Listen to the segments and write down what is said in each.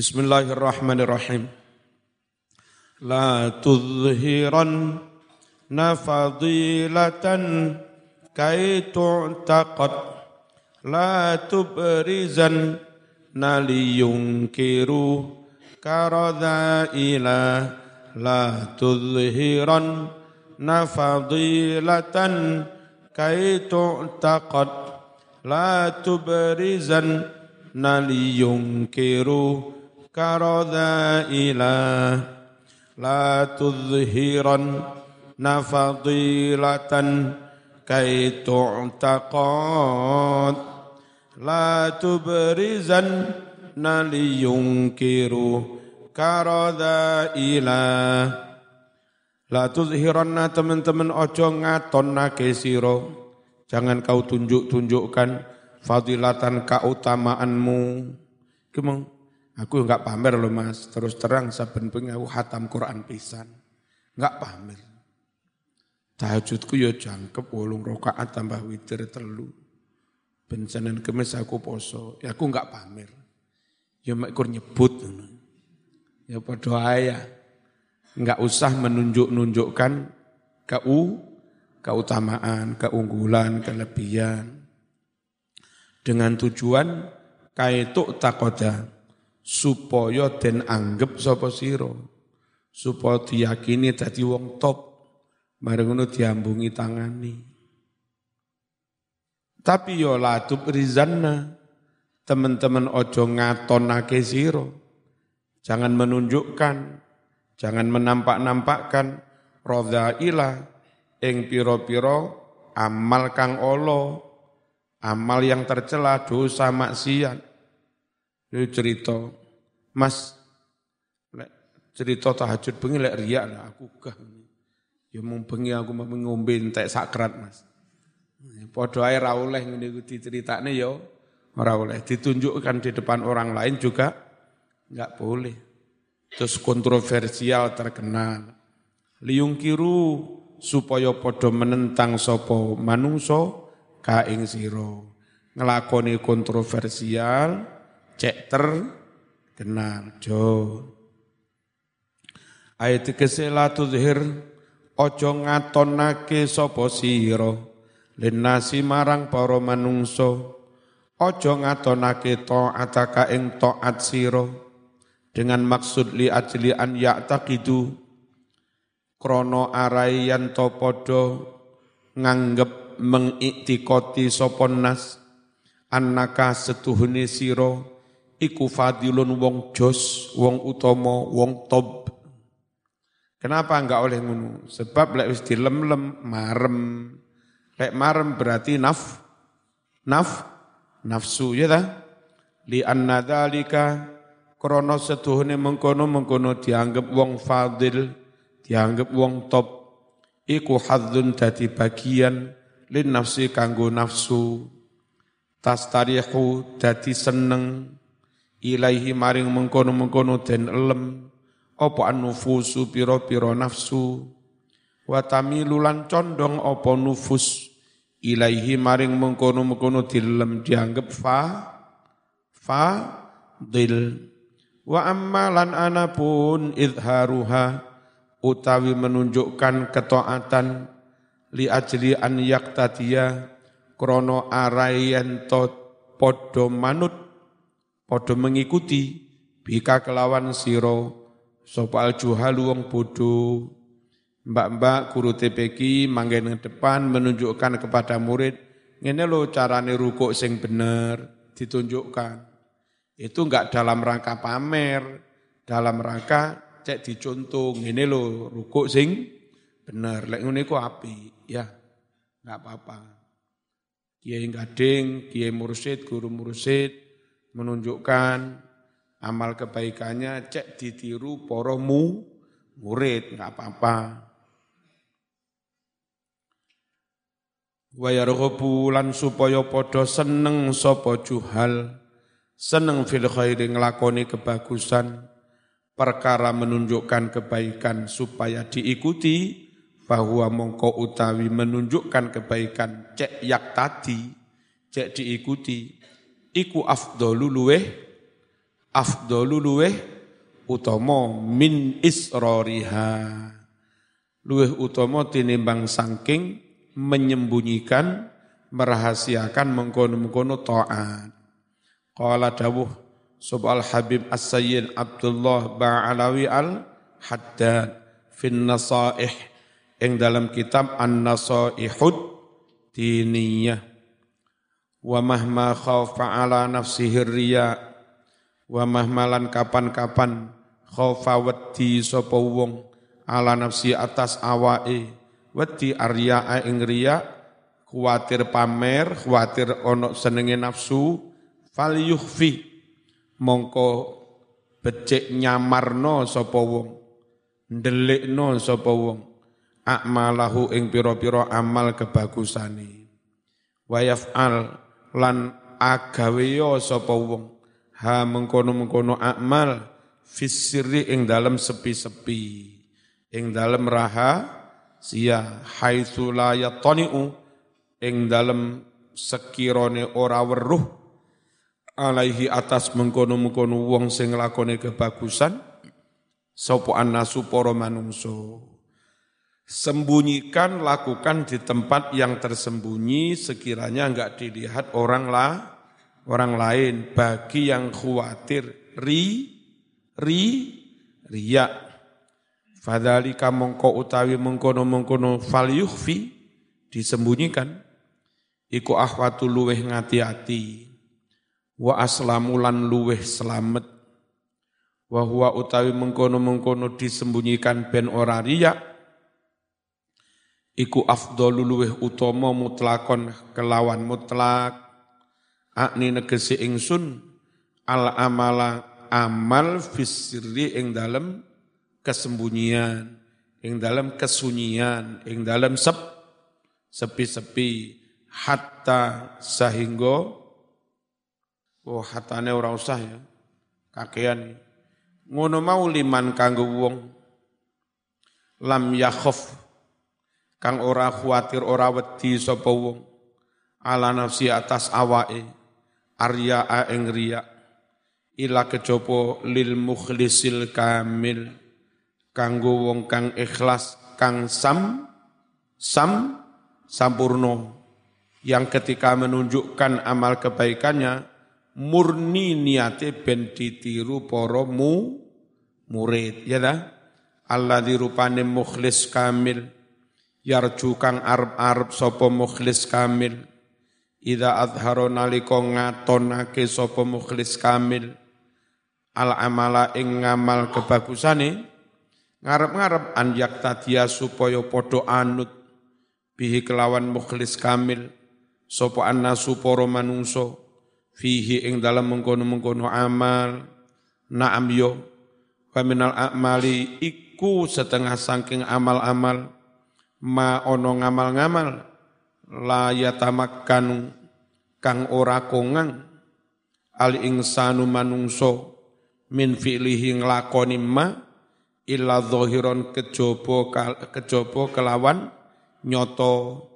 Bismillahirrahmanirrahim. La tuzhiran nafadilatan kai tu'taqad. La tubrizan naliyunkiru karadha ila la tuzhiran nafadilatan kai tu'taqad. La tubrizan naliyunkiru كرذائلا لا تظهرن فضيلة كي تعتقد لا تبرزن لينكروا كرذائلا La tuzhiranna teman-teman ojo ngatonnake sira. Jangan kau tunjuk-tunjukkan fadilatan keutamaanmu. Kemang Aku enggak pamer loh mas, terus terang saben bengi aku hatam Quran pisan. Enggak pamer. Tahajudku ya jangkep wolung rokaat tambah witir telu. Bencenan kemis aku poso, ya aku enggak pamer. Ya mekur nyebut. Ya padha ya. Enggak usah menunjuk-nunjukkan kau keutamaan, keunggulan, kelebihan. Dengan tujuan kaituk takoda supaya den anggap sapa sira. Supaya diyakini dadi wong top. Mari ngono diambungi tangani. Tapi yo latub rizanna teman-teman ojo ngatonake sira. Jangan menunjukkan. Jangan menampak-nampakkan. Rodhaila ing piro-piro amal kang olo amal yang tercela dosa maksiat. Itu cerita Mas cerita tahajud bengi lek riak lah aku gah. Ya mung bengi aku mau ngombe entek sakrat Mas. Padha ae ra oleh ngene iku diceritakne ya ora oleh ditunjukkan di depan orang lain juga enggak boleh. Terus kontroversial terkenal. kiru supaya padha menentang sapa manungsa ka ing sira. Ngelakoni kontroversial cek ter kenal jo. Ayat kesela tuzhir ojo ngatonake sapa sira. Linasi marang para manungso ojo ngatonake taataka ing taat sira. Dengan maksud li ajli an ya'taqidu krono arai yan to padha nganggep mengiktikoti sapa nas annaka setuhune sira iku fadilun wong jos, wong utomo, wong top. Kenapa enggak oleh ngono? Sebab lek wis dilem-lem marem. Lek marem berarti naf naf nafsu ya ta? Li anna dzalika krana setuhune mengkono-mengkono dianggap wong fadil, dianggap wong top. Iku hadzun dadi bagian lin nafsi kanggo nafsu. Tastarihu dadi seneng ilaihi maring mengkono-mengkono den elem apa anufusu pira-pira nafsu. Wa tamilu condong apa nufus ilaihi maring mengkono-mengkono dilem dianggap fa fa dil wa ammalan anapun idharuha utawi menunjukkan ketaatan li ajli an yaktatiya krono arayan tot podo manut Podo mengikuti. Bika kelawan siro sopal juhalu wong bodoh mbak-mbak guru TPK manggen depan menunjukkan kepada murid ini lo carane rukuk sing bener. Ditunjukkan. Itu enggak dalam rangka pamer. Dalam rangka cek dicontoh ini lo rukuk sing bener. Lek ngene ku api ya. Enggak apa-apa. Kiai gading kiai mursid guru mursid menunjukkan amal kebaikannya cek ditiru poromu murid nggak apa-apa. Wayarghabu lan supaya padha seneng sapa juhal seneng fil khairi nglakoni kebagusan perkara menunjukkan kebaikan supaya diikuti bahwa mongko utawi menunjukkan kebaikan cek yak tadi cek diikuti iku afdalu luweh afdalu luweh utama min isroriha luweh utama tinimbang sangking menyembunyikan merahasiakan mengkono-mengkono taat. Qala dawuh subal habib as-sayyid Abdullah Ba'alawi al-Haddad fin nasaih. Ing dalam kitab an-nasaihud diniyah wa mahma khaufa ala nafsihi riya. Wa mahmalan kapan-kapan khaufa wedi sapa wong ala nafsi atas awake. Wedi arya ing riya kuwatir pamer kuwatir ono senenge nafsu fal yukhfi. Mongko becik nyamarno sapa wong ndelikno sapa wong akmalahu ing pira-pira amal kebagusane. Wa yaf'al lan agawe sapa wong? Ha mengkono-mengkono amal fisiri ing dalam sepi-sepi ing dalam raha sia haitsu la yatani'u ing dalam sekirone ora weruh alaihi atas mengkono-mengkono wong sing lakone kebagusan sapa annasu para manungso sembunyikan lakukan di tempat yang tersembunyi sekiranya enggak dilihat orang lah orang lain. Bagi yang khawatir ri ri riya. Fadhalika mongko utawi mengkono-mengkono fal yukhfi disembunyikan. Iku ahwatu luweh ngati-ati wa aslamulan luweh selamet wa huwa utawi mengkono-mengkono disembunyikan ben ora riya iku afdalu luweh utama mutlakon kelawan mutlak akni negesi ingsun al amala amal fisri ing dalem kesembunyian, ing dalam kesunyian, ing dalam sep, sepi-sepi, hatta sehingga, oh hatane ora usah ya, kakean. Ngono mau liman kanggo wong, lam yakhof, kang ora khawatir ora wedi sapa wong, ala nafsi atas awake, arya ing riya, ila kejopo lil mukhlisil kamil, kanggo wong kang ikhlas kang sam sam sampurno yang ketika menunjukkan amal kebaikannya murni niate ben ditiru para mu murid. Ya dah Allah dirupane mukhlis kamil yarju kang arab-arab sapa mukhlis kamil. Ida adharo nalika ngatonake sapa mukhlis kamil. Al amala ing ngamal kebagusane ngarep-ngarep an yaktadia supaya podo anut. Bihi kelawan mukhlis kamil sopo anna suporo manungso fihi ing dalam mengkono-mengkono amal. Naam yo wa minal a'mali iku setengah sangking amal-amal ma ono ngamal-ngamal la yatamakkanu kang ora kongang al insanu manungso min fi'lihi nglakoni ma illa zahiron kejobo kejobo kelawan nyoto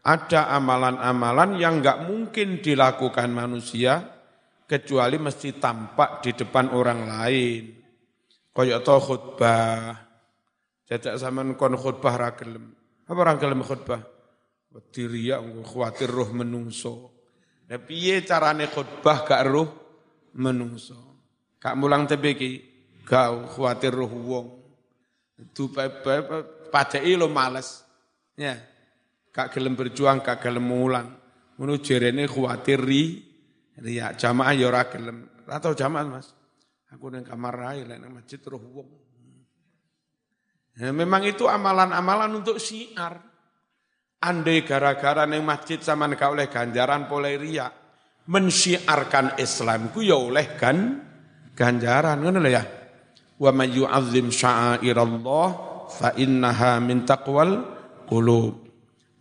ada amalan-amalan yang enggak mungkin dilakukan manusia kecuali mesti tampak di depan orang lain. Kaya to khutbah. Jajak zaman kon khutbah ra gelem. Apa ra gelem khutbah? Wedi riya kuwatir roh menungso. Nah piye carane khutbah gak roh menungso? Kak mulang tebeki gak kuwatir roh wong. Itu padai lo males. Ya. Kak gelem berjuang, kak gelem mulang. Ngono jerene khawatir ri riya jamaah ya ora gelem. Atau jamaah Mas. Aku nang kamar ae lek masjid roh wong. Ya, memang itu amalan-amalan untuk syiar. Andai gara-gara neng masjid sama kau oleh ganjaran polai ria, mensyiarkan Islam ku ya oleh kan ganjaran ngono ya. Wa man yu'azzim sya'airallah fa innaha min taqwal qulub.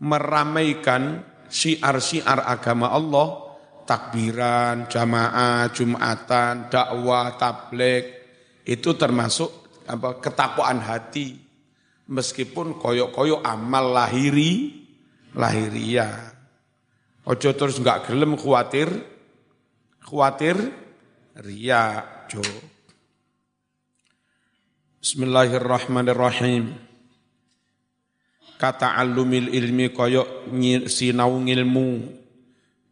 Meramaikan syiar-syiar agama Allah takbiran, jamaah, jumatan, dakwah, tabligh itu termasuk apa ketakwaan hati meskipun koyok-koyok amal lahiri lahiriah ojo terus enggak gelem khawatir khawatir ria tajuk. Bismillahirrahmanirrahim. Kata alumil ilmi koyok sinau ngilmu.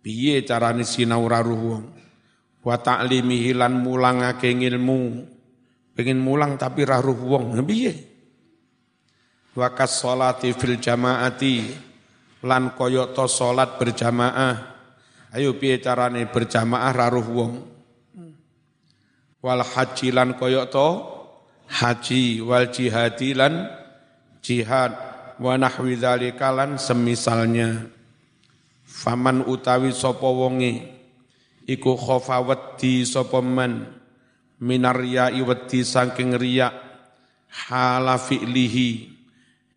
Piye carane sinau raruh wong. Wa ta'limihi lan mulangake ngilmu. Pengen mulang tapi raruh wong. Piye? Wa kas salati fil jamaati. Lan koyok to salat berjamaah. Ayo piye carane berjamaah raruh wong? Wal haji lan koyok to haji. Wal jihadi lan jihad. Wa nahwi semisalnya. Faman utawi sapa wonge? Iku khofa wedi sapa minar riya wedi saking riya hala fi'lihi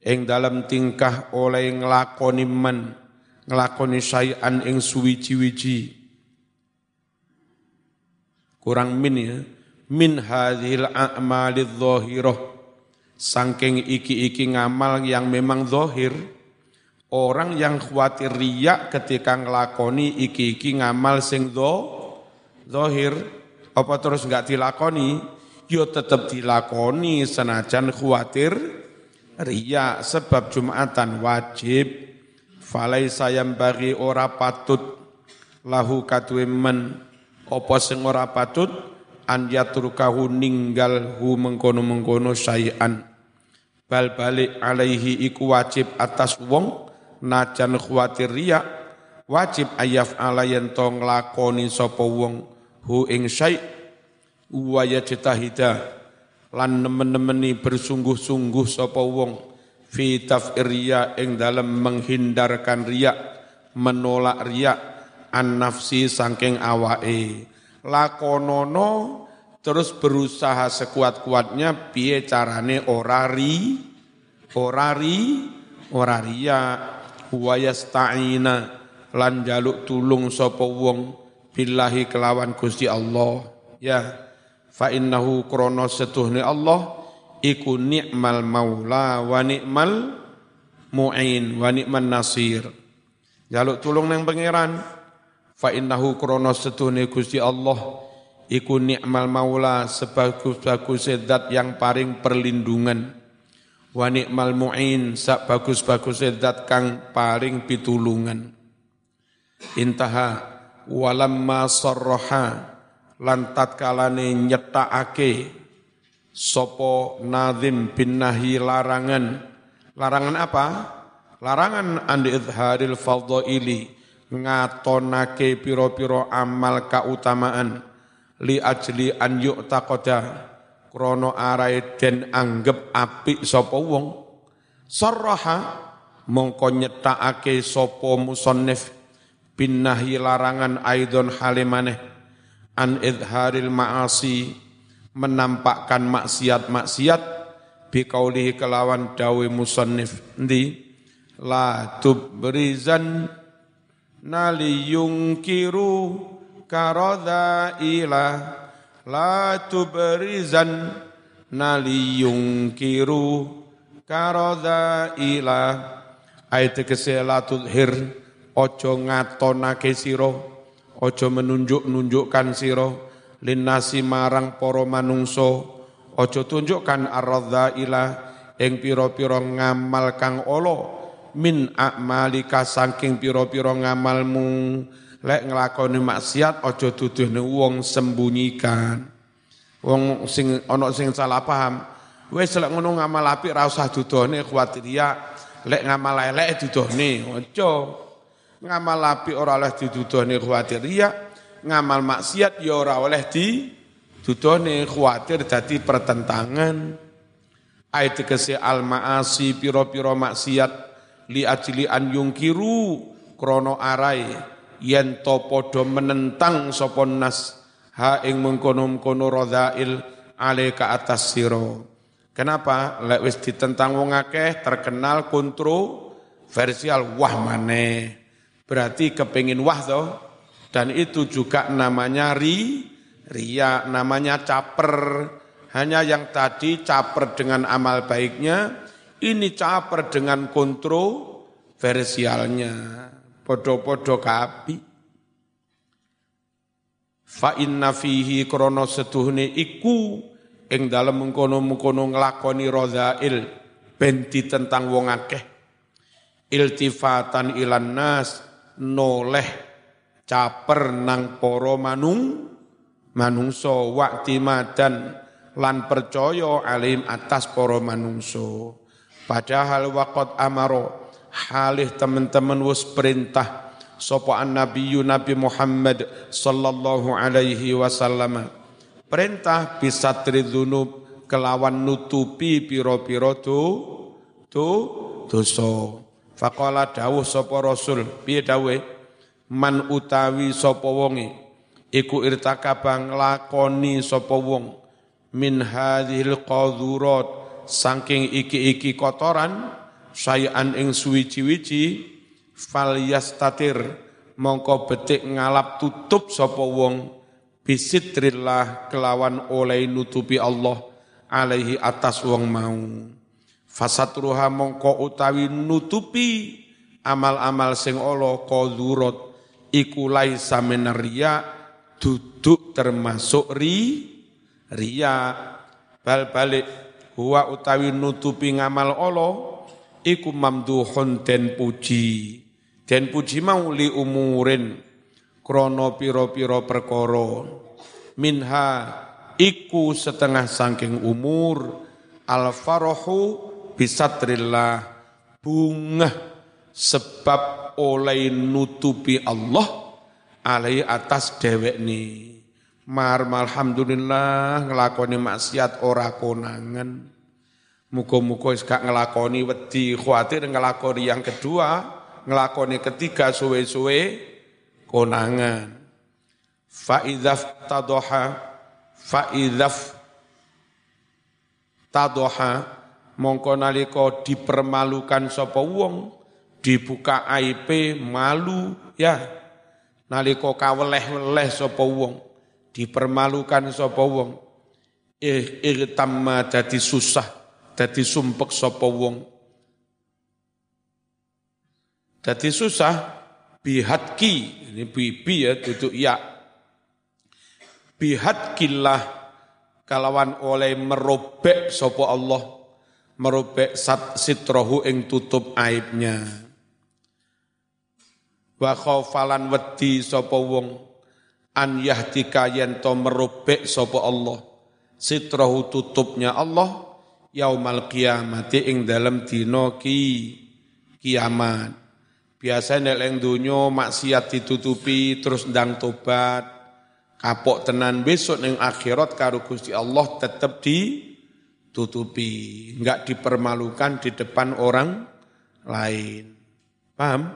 ing dalam tingkah oleh nglakoni man nglakoni sayan ing suwiji-wiji. Kurang min ya. Min hadhil a'malidh dhahirah saking iki-iki ngamal yang memang zahir orang yang khawatir riak ketika ngelakoni iki-iki ngamal sing zahir apa terus enggak dilakoni? Yo tetap dilakoni senajan khawatir riak sebab Jumatan wajib. Falai sayam bagi ora patut lahu kadwe men. Apa sing ora patut? An yatrukahu ninggal hu mengkono-mengkono syai'an. Bal balik alaihi iku wajib atas wong najan khawatir riya wajib ayaf alayan to nglakoni sapa wong hu ing syai' wa yajtahida lan nemen-nemeni bersungguh-sungguh sapa wong fi taf'iriya ing dalam menghindarkan riya menolak riya an nafsi saking awake. Lakonono terus berusaha sekuat-kuatnya piye carane orari orari oraria wa yasta'ina lan jaluk tulung sapa wong billahi kelawan Gusti Allah. Ya fa innahu krana setuhne Allah iku ni'mal maula wa ni'mal mu'in wa ni'man nasir. Jaluk tulung nang pangeran fa innahu krana setune Gusti Allah iku nikmal maula sebagus-bagus zat yang paling perlindungan. Wa nikmal muin sak bagus-bagus zat kang paling pitulungan. Intaha walamma sarraha lan tatkalane nyetakake sopo nazim bin larangan. Larangan apa? Larangan andi idharil fadhaili ngatonake piro-piro amal kautamaan li ajli an yuk takoda krono arai den anggap apik sapa wong. Sarraha mongko nyetakake sapa musannif bin nahi larangan aidon halimaneh an idharil ma'asi menampakkan maksiat-maksiat biqaulihi kelawan dawe musannif ndi la tubrizan nali yungkiru karodha ila la tubrizan nali yungkiru karodha ila ayat kesela tudhir ojo ngatonake siro ojo menunjuk-nunjukkan siro linnasi marang poro manungso ojo tunjukkan arrodha ila ing piro-piro ngamal kang olo min a'malika saking piro-piro ngamalmu lek nglakoni maksiat aja duduhne wong sembunyikan. Wong sing ana sing salah paham wis lek ngono ngamal apik ra usah duduhne kuwatir ya lek ngamal elek duduhne aja ngamal apik ora oleh diduduhne kuwatir ya ngamal maksiat ya ora oleh di duduhne kuwatir dadi pertentangan ayat kese al maasi piro-piro maksiat li ajli an yungkiru krono arai yen to padha menentang sapa nas ha ing mengkono-mengkono radhail ale ke atas siro. Kenapa? Lek wis ditentang wong akeh terkenal kontroversial wah maneh. Berarti kepingin wah toh dan itu juga namanya ri ria namanya caper. Hanya yang tadi caper dengan amal baiknya, ini caper dengan kontroversialnya. Podo-podo kapi. fa inna fihi krana setuhne iku ing dalem mengkono-mengkono nglakoni radhail benti tentang wong akeh iltifatan ilan nas noleh caper nang para manung manungso madan lan percaya alim atas para manungso padahal waqat amaro halih teman-teman wis perintah sapa an-nabiyyu Nabi Muhammad sallallahu alaihi wasallam. Perintah bisa tridunub kelawan nutupi piro-piro tu tu dosa faqala dawuh sapa rasul. Piye dawuhe? Man utawi sapa wonge? Iku irtakabang lakoni sapa wong. Min hadhil qadhurat. Saking iki-iki kotoran sayan ing suwi-wiji fal mongko betik ngalap tutup sapa wong. Bisitrillah kelawan oleh nutupi Allah alaihi atas wong mau fasatruha mongko utawi nutupi amal-amal sing Allah qadhurat iku laisa riya duduk termasuk ri ria bal balik huwa utawi nutupi ngamal Allah iku mamduhun den puji. Den puji mau li umurin krono piro-piro perkara. Minha iku setengah saking umur. Al farahu bisatrillah bunga sebab oleh nutupi Allah alai atas dewek ni. Mar alhamdulillah ngelakoni maksiat ora konangan. Muka-muka gak ngelakoni wedi khawatir ngelakoni yang kedua ngelakoni ketiga suwe-suwe konangan. Faidaf tadoha faidaf tadoha mongko nalika dipermalukan sapa wong dibuka aib malu ya nalika kaweleh-weleh sapa wong dipermalukan sapa wong. Eh irtamma dadi susah dadi sumpek sapa wong. Dadi susah bihatki ini bibi ya duduk ya. Bihatkillah kalawan oleh merobek sapa Allah merobek sat sitrohu ing tutup aibnya. Wa khaufalan wedi sapa wong an yahdika yen to merobek sapa Allah. Sitrahu tutupnya Allah yaumal kiamati ing dalam dina ki kiamat. Biasa nek leng donya maksiat ditutupi terus ndang tobat kapok tenan besok ning akhirat karo Gusti Allah tetap ditutupi enggak dipermalukan di depan orang lain paham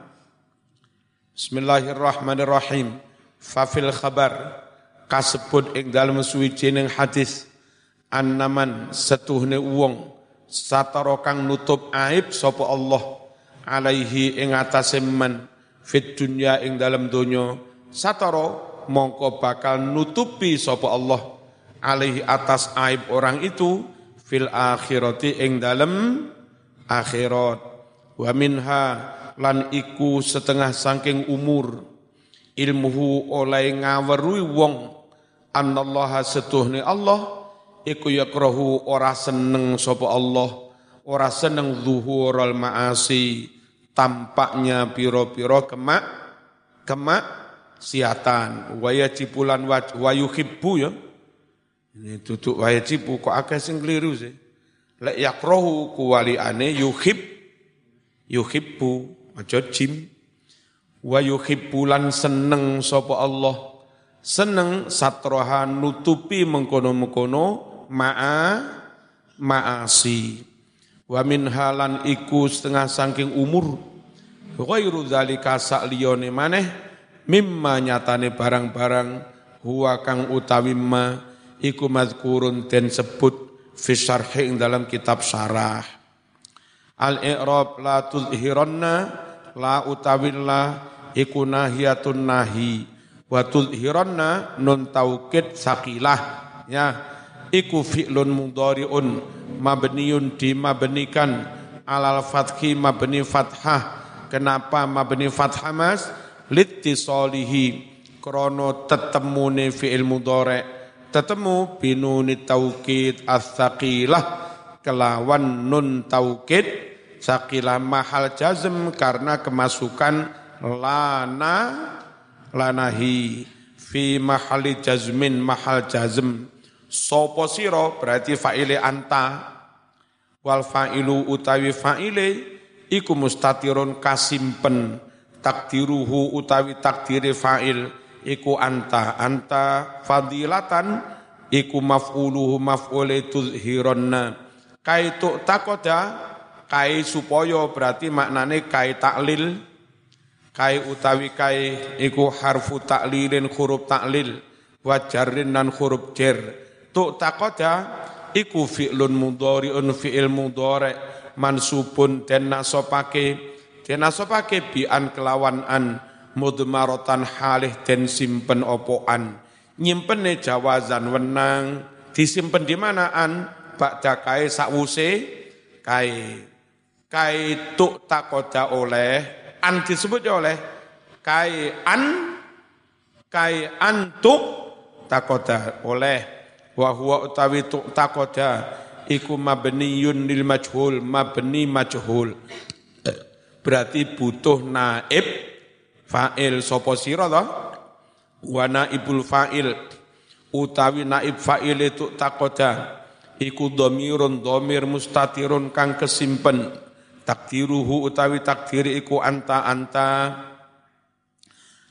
Bismillahirrahmanirrahim. Fafil khabar kasebut ing dalem suwijining hadis annaman setuhne wong satara kang nutup aib sapa Allah alaihi ing atase man fit dunya ing dalem donya satara mongko bakal nutupi sapa Allah alaihi atas aib orang itu fil akhirati ing dalem akhirat. Wa minha lan iku setengah saking umur. Ilmuhu oleh ngawerui wong. Annallaha setuhni Allah iku yakrahu ora seneng sapa Allah ora seneng zuhurul maasi tampaknya piro-piro kemak kemak siatan. Wayajibulan wayuhibbu ya ini tutuk wayajibu kok akeh sing keliru sih? Lek yakrahu kuwaliane yuhib yuhibbu aja jim. Wa yuhibbulan seneng sapa Allah. Seneng satroha nutupi mengkono-mengkono ma'a ma'asi. Wa min halan iku setengah saking umur. Ghairu dzalika sakliyane maneh mimma nyatane barang-barang huwa kang utawi ma iku mazkurun den sebut fi syarhi dalam kitab syarah. Al-i'rab la tuzhiranna la utawilla iku nahiyatun nahi. Wa tudhiranna nun taukid sakilah ya iku fi'lun mudhari'un mabniun dimabnikan. Alal fathi mabni fathah. Kenapa mabni fathah mas? Litisolihi krono tetemune fi'il mudhari tetemu binuni taukid as-saqilah kelawan nun taukid. Saqilah mahal jazm karena kemasukan lana lanahi. Fi mahali jazmin mahal jazm. Sopo siro berarti fa'ile anta. Wal fa'ilu utawi fa'ile iku mustatirun kasimpen. Takdiruhu utawi takdiri fa'il iku anta anta fadilatan iku maf'uluhu maf'ule tuzhironna kai tu takoda kai supaya berarti maknane kai taklil. Kai utawi kai iku harfu taklilin huruf taklil wajarin nan huruf jer. Tu takoda iku fi'lun mudhari'un fi'il mudhari' mansubun den nasopake den nasopake bi an kelawan an mudmarotan halih den simpen opoan. Nyimpene jawazan wenang. Disimpen di manaan? Bakda kai sakwuse? Kai kai tuk takoda oleh. An disebut oleh? Kai an? Kai antuk takoda oleh. Wa huwa utawi tuk takoda iku mabniyun lil majhul mabni majhul. Berarti butuh naib fa'il sapa sira to wa naibul fa'il. Utawi naib fa'il itu takoda. Iku dhamirun dhamir mustatirun kang kesimpen. Takdiruhu utawi takdiri iku anta anta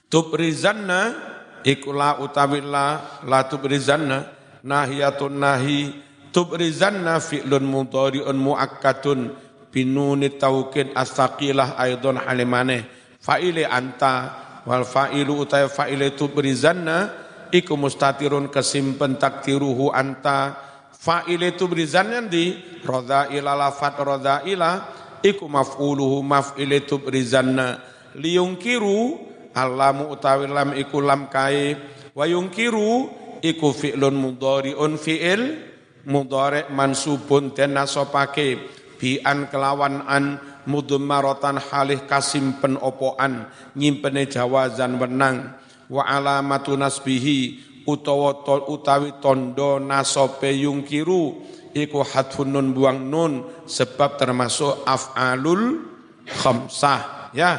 tubrizanna iku la utawi la la tubrizanna. Nahiyatun nahi. Tubrizanna fi'lun mudhari'un muakkadun. Binuni taukid astaqilah aidon halimane fa'ile anta wal fa'ilu utai fa'ile tu berizanna iku mustatirun kesimpen takdiruhu anta. Fa'ile tu berizanna di roda ila lafat roda ila iku maf'uluhu maf'ile tu berizanna liyungkiru alamu utawi lam iku lam kai wa yungkiru iku fi'lun mudhari'un fi'il mudhari' mansubun den nasopake bi an kelawan an mudmaratan halih kasimpen opoan nyimpene jawazan wenang wa alamatu nasbihi utawa tol utawi tondo nasope yungkiru iku hadfun nun buang nun sebab termasuk af'alul khamsah ya.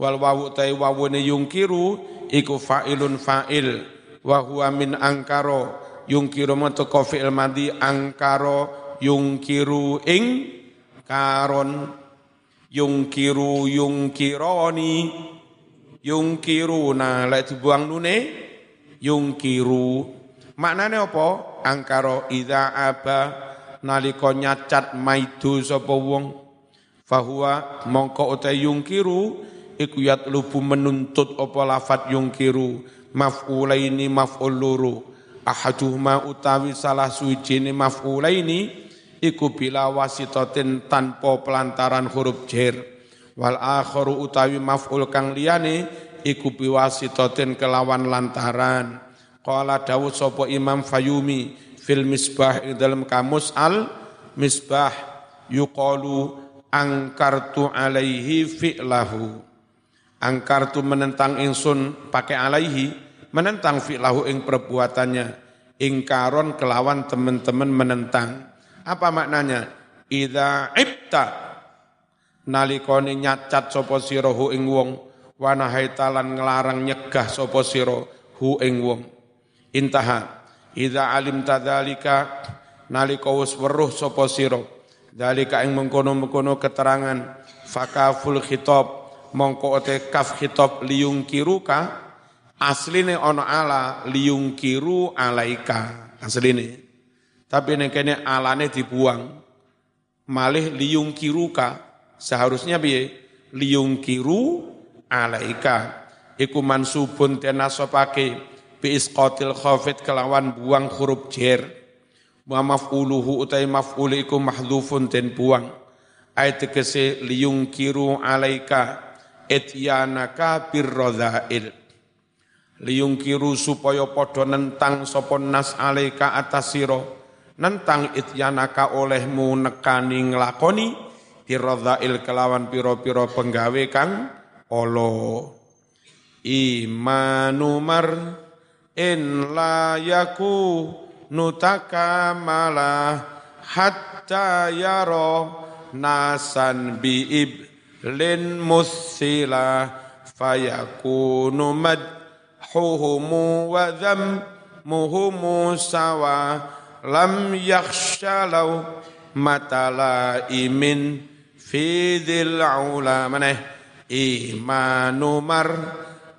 Wal wawu tai wawune yungkiru iku fa'ilun fa'il wa huwa min angkaro yungkiru mataka fi'il madi angkaro yungkiru ing karon yungkiru yungkironi. Yungkiruna lek dibuang nune? Yungkiru. Maknane apa? Angkaro ida aba nalika nyacat maidu sapa wong. Fahuwa mongko utai yungkiru iku lubu menuntut apa lafat yungkiru. Maf'ulaini maf'ul luru. Ahaduhuma utawi salah suwijine maf'ulaini iku bila wasitotin tanpa pelantaran huruf jer wal akharu utawi maf'ul kang liyane iku biwasitotin kelawan lantaran. Qala dawud sapa imam fayumi fil misbah dalam kamus al misbah yuqalu angkartu alaihi fi'lahu. Angkartu menentang insun pakai alaihi menentang fi'lahu ing perbuatannya. Ingkaron kelawan teman-teman menentang apa maknanya? Idza ibta nalikone nyacat sapa sira hu ing wong wa nahaitalan nglarang nyegah sapa sira hu ing wong. Intaha. Idza alim tadzalika nalika wis weruh sapa sira dalika ing mengkono-mengkono keterangan fakaful khitab mongko ote kaf khitab liung kiruka asline ono ala liung kiru alaika asline tapi ini kene alane dibuang. Malih liung kiruka. Seharusnya biye liung kiru alaika. Iku mansubun tenasopake bi isqatil khafid kelawan buang huruf jer. Wa maf'uluhu utai maf'ul iku mahdhufun den buang. Ayat tegese liung kiru alaika etyanaka birrodhail. Liung kiru supaya podo nentang sopon nas alaika atas nentang ityanaka olehmu nekani nglakoni biradhail kelawan piro-piro penggawe kang olo imanu mar in la yaku nutakamala hatta yaro nasan biib lin musila fayakunu madhuhumu wa dhammuhumu sawa lam yakhshalau matala imin fi dhil ula maneh imanu mar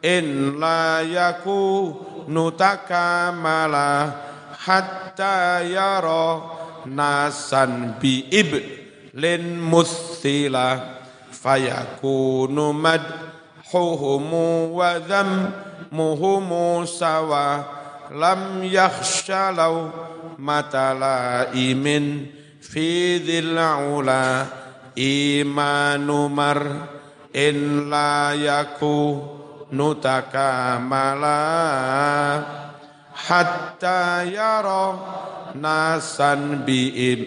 in la yakunu takamala hatta yara nasan bi iblin muthila fayakunu madhuhumu wa dhammuhumu sawa. Lam yakhshalau matala imin fi dhil ula imanu mar in la yakunu takamala hatta yara nasan bi'ib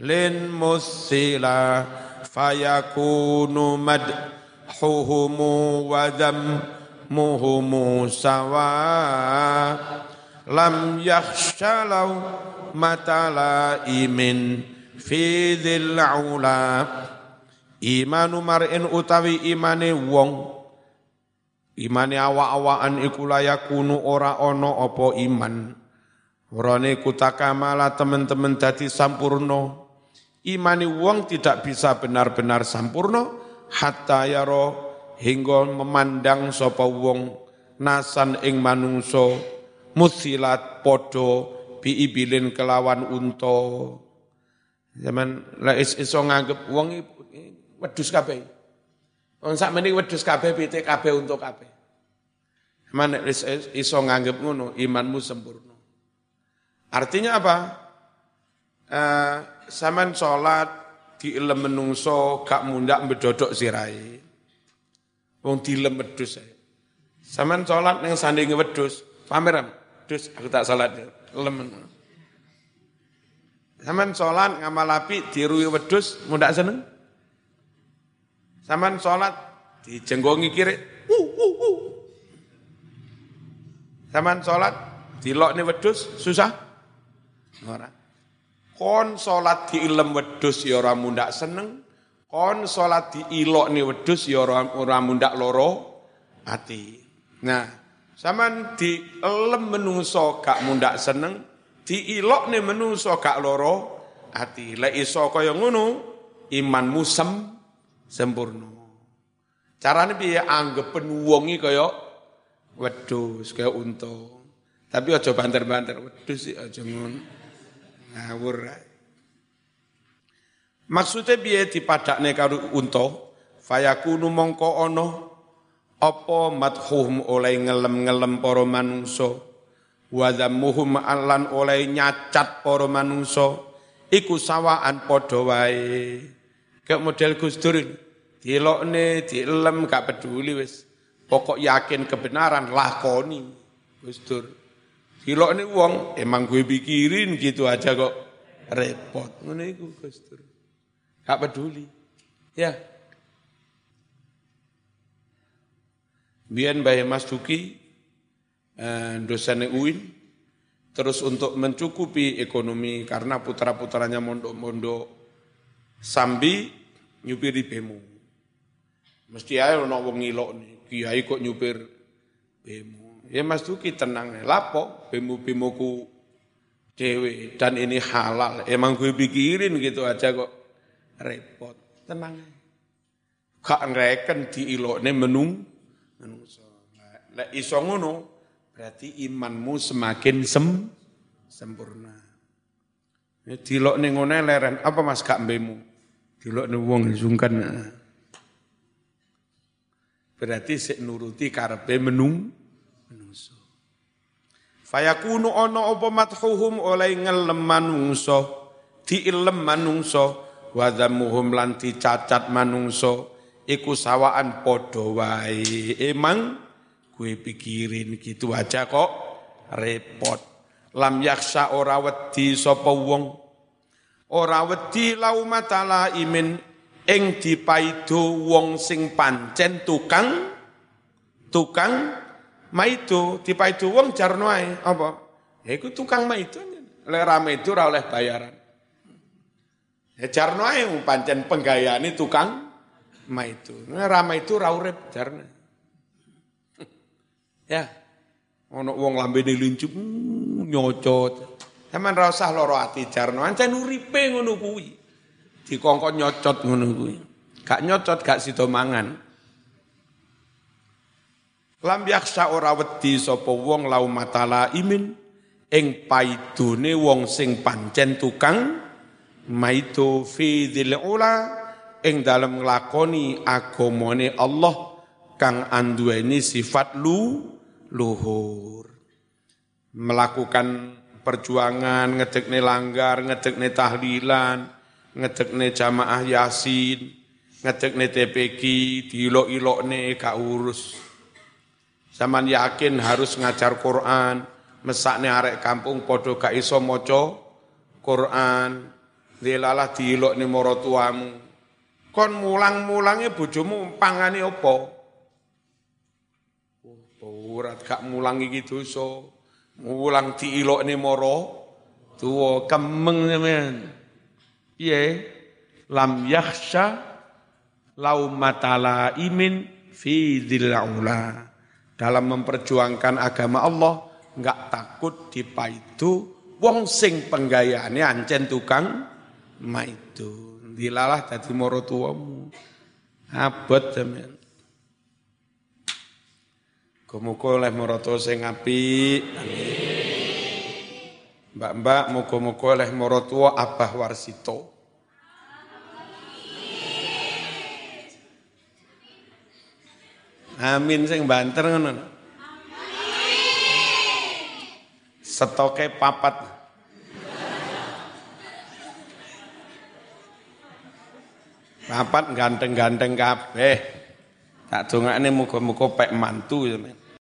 lin musila fayakunu madhuhumu wa dhammuhumu sawa lam yakhshalau matala imin fi dhil ula imanu mar'in utawi imane wong Imane awak-awakan iku layakunu ora ono opo iman. Rone kutakamala teman-teman dadi sampurno. Imani wong tidak bisa benar-benar sampurno hatta yaro hingga memandang sapa wong nasan ing manungso musilat podo biibilin kelawan unto. Zaman la is iso nganggep wong wedhus kabeh. Wong sak meniki wedhus kabeh pitik kabeh untuk kabeh. Mana iso nganggep ngono, imanmu sempurna. Artinya apa? Uh, saman sholat di ilem menungso gak mundak bedodok sirai. Wong dilem wedhus ae. Saman sholat ning sandinge wedhus, pamer wedhus aku tak sholat lemen. Saman sholat ngamal api dirui wedhus mundak seneng? Saman sholat dijenggongi kiri. Uh, uh, uh. Saman sholat dilok nih wedus susah. Ora. Kon di ilem wedus ya ora mundak seneng. Kon sholat di ilok nih wedus ya ora, ora loro hati. Nah, saman di ilem menungso gak mundak seneng, di ilok nih menungso gak loro hati. Lek iso kaya ngono, imanmu sem sempurna. Carane piye anggepen wong iki kaya wedhus, kaya unta. Tapi aja banter-banter, wedhus sih aja ngono. Ngawur. Maksudnya piye dipadakne karo unta? Fayakunu mongko ana apa madhuhum oleh ngelem-ngelem para manungsa wa dhammuhum alan oleh nyacat para manungsa iku sawaan padha wae. Kayak model Gus Dur. Dilokne, dielem, gak peduli wis. Pokok yakin kebenaran, lakoni. Gus Dur. Dilokne wong, emang gue pikirin gitu aja kok. Repot. Ngono iku Gus Dur. Gak peduli. Ya. Biar Mbah Mas Duki, eh, dosen UIN, terus untuk mencukupi ekonomi karena putra-putranya mondok-mondok sambi nyupiri bemo. Mesti ae ono wong ngilok nih, kiai kok nyupir bemo. Ya Mas Duki tenang, lapo bemo-bemoku dewe dan ini halal. Emang gue pikirin gitu aja kok repot. Tenang. Gak ngereken nih menung. Lek iso ngono berarti imanmu semakin sem sempurna. Ya, dilok ning ngene leren apa Mas gak mbemu? Dilok ning wong sungkan. Berarti sik nuruti karepe menung menungso. Fayakunu ana apa mathuhum oleh ngelem manungso, diilem manungso, wa dhammuhum lan dicacat manungso, iku sawaan padha wae. Emang gue pikirin gitu aja kok. Repot. Lam yaksa ora wedi sapa wong. Ora wedi laumatala imin. Ing dipaido wong sing pancen tukang tukang maido. Dipaido wong jarno ae. Apa? Ya iku tukang maido. Lek rame itu ora oleh bayaran. Ya jarno ae pancen penggayane tukang maido nah, rame itu ora urip jarno ya. Ono wong lambene lincip mm, nyocot. Sampeyan ra usah lara ati jarno ancen uripe ngono nyocot ngono kuwi. Gak nyocot gak sida mangan. Lam yaksa ora wedi sapa wong lau matala imin ing paidone wong sing pancen tukang maido fi dzil ula ing dalem nglakoni agamane Allah kang anduweni sifat lu luhur. Melakukan perjuangan ngedekne langgar, ngedekne tahlilan, ngedekne jamaah yasin, ngedekne TPG, diilok-ilokne gak urus. Zaman yakin harus ngajar Quran, mesakne arek kampung podo gak iso maca Quran. Dilalah diilok ni moro tuamu. Kon mulang-mulange bojomu pangane apa? Ora gak mulang iki dosa. Mulang diilok ni moro tuwa kemeng men. Piye? Lam yakhsha lau matala imin fi dzil dalam memperjuangkan agama Allah nggak takut dipaitu wong sing penggayaane ancen tukang maitu dilalah dadi moro tuamu abot sampean Muga oleh maroto sing apik. Mbak-mbak muga-muga oleh marotua Abah Warsito. Amin sing banter ngono. Setoke papat. Papat ganteng-ganteng kabeh. Tak dongakne muga-muga pek mantu ya,